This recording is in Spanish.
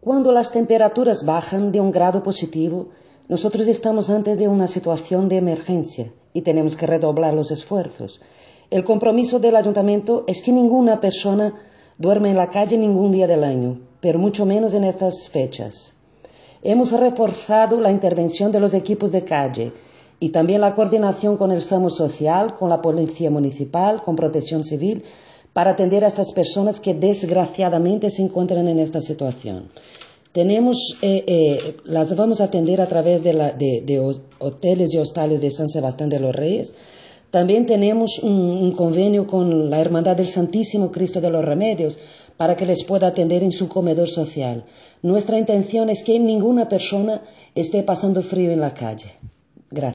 Cuando las temperaturas bajan de un grado positivo, nosotros estamos ante una situación de emergencia y tenemos que redoblar los esfuerzos. El compromiso del ayuntamiento es que ninguna persona duerme en la calle ningún día del año, pero mucho menos en estas fechas. Hemos reforzado la intervención de los equipos de calle y también la coordinación con el SAMU social, con la Policía Municipal, con Protección Civil, para atender a estas personas que desgraciadamente se encuentran en esta situación. Tenemos, eh, eh, las vamos a atender a través de, la, hoteles y hostales de San Sebastián de los Reyes. También tenemos un, convenio con la Hermandad del Santísimo Cristo de los Remedios para que les pueda atender en su comedor social. Nuestra intención es que ninguna persona esté pasando frío en la calle.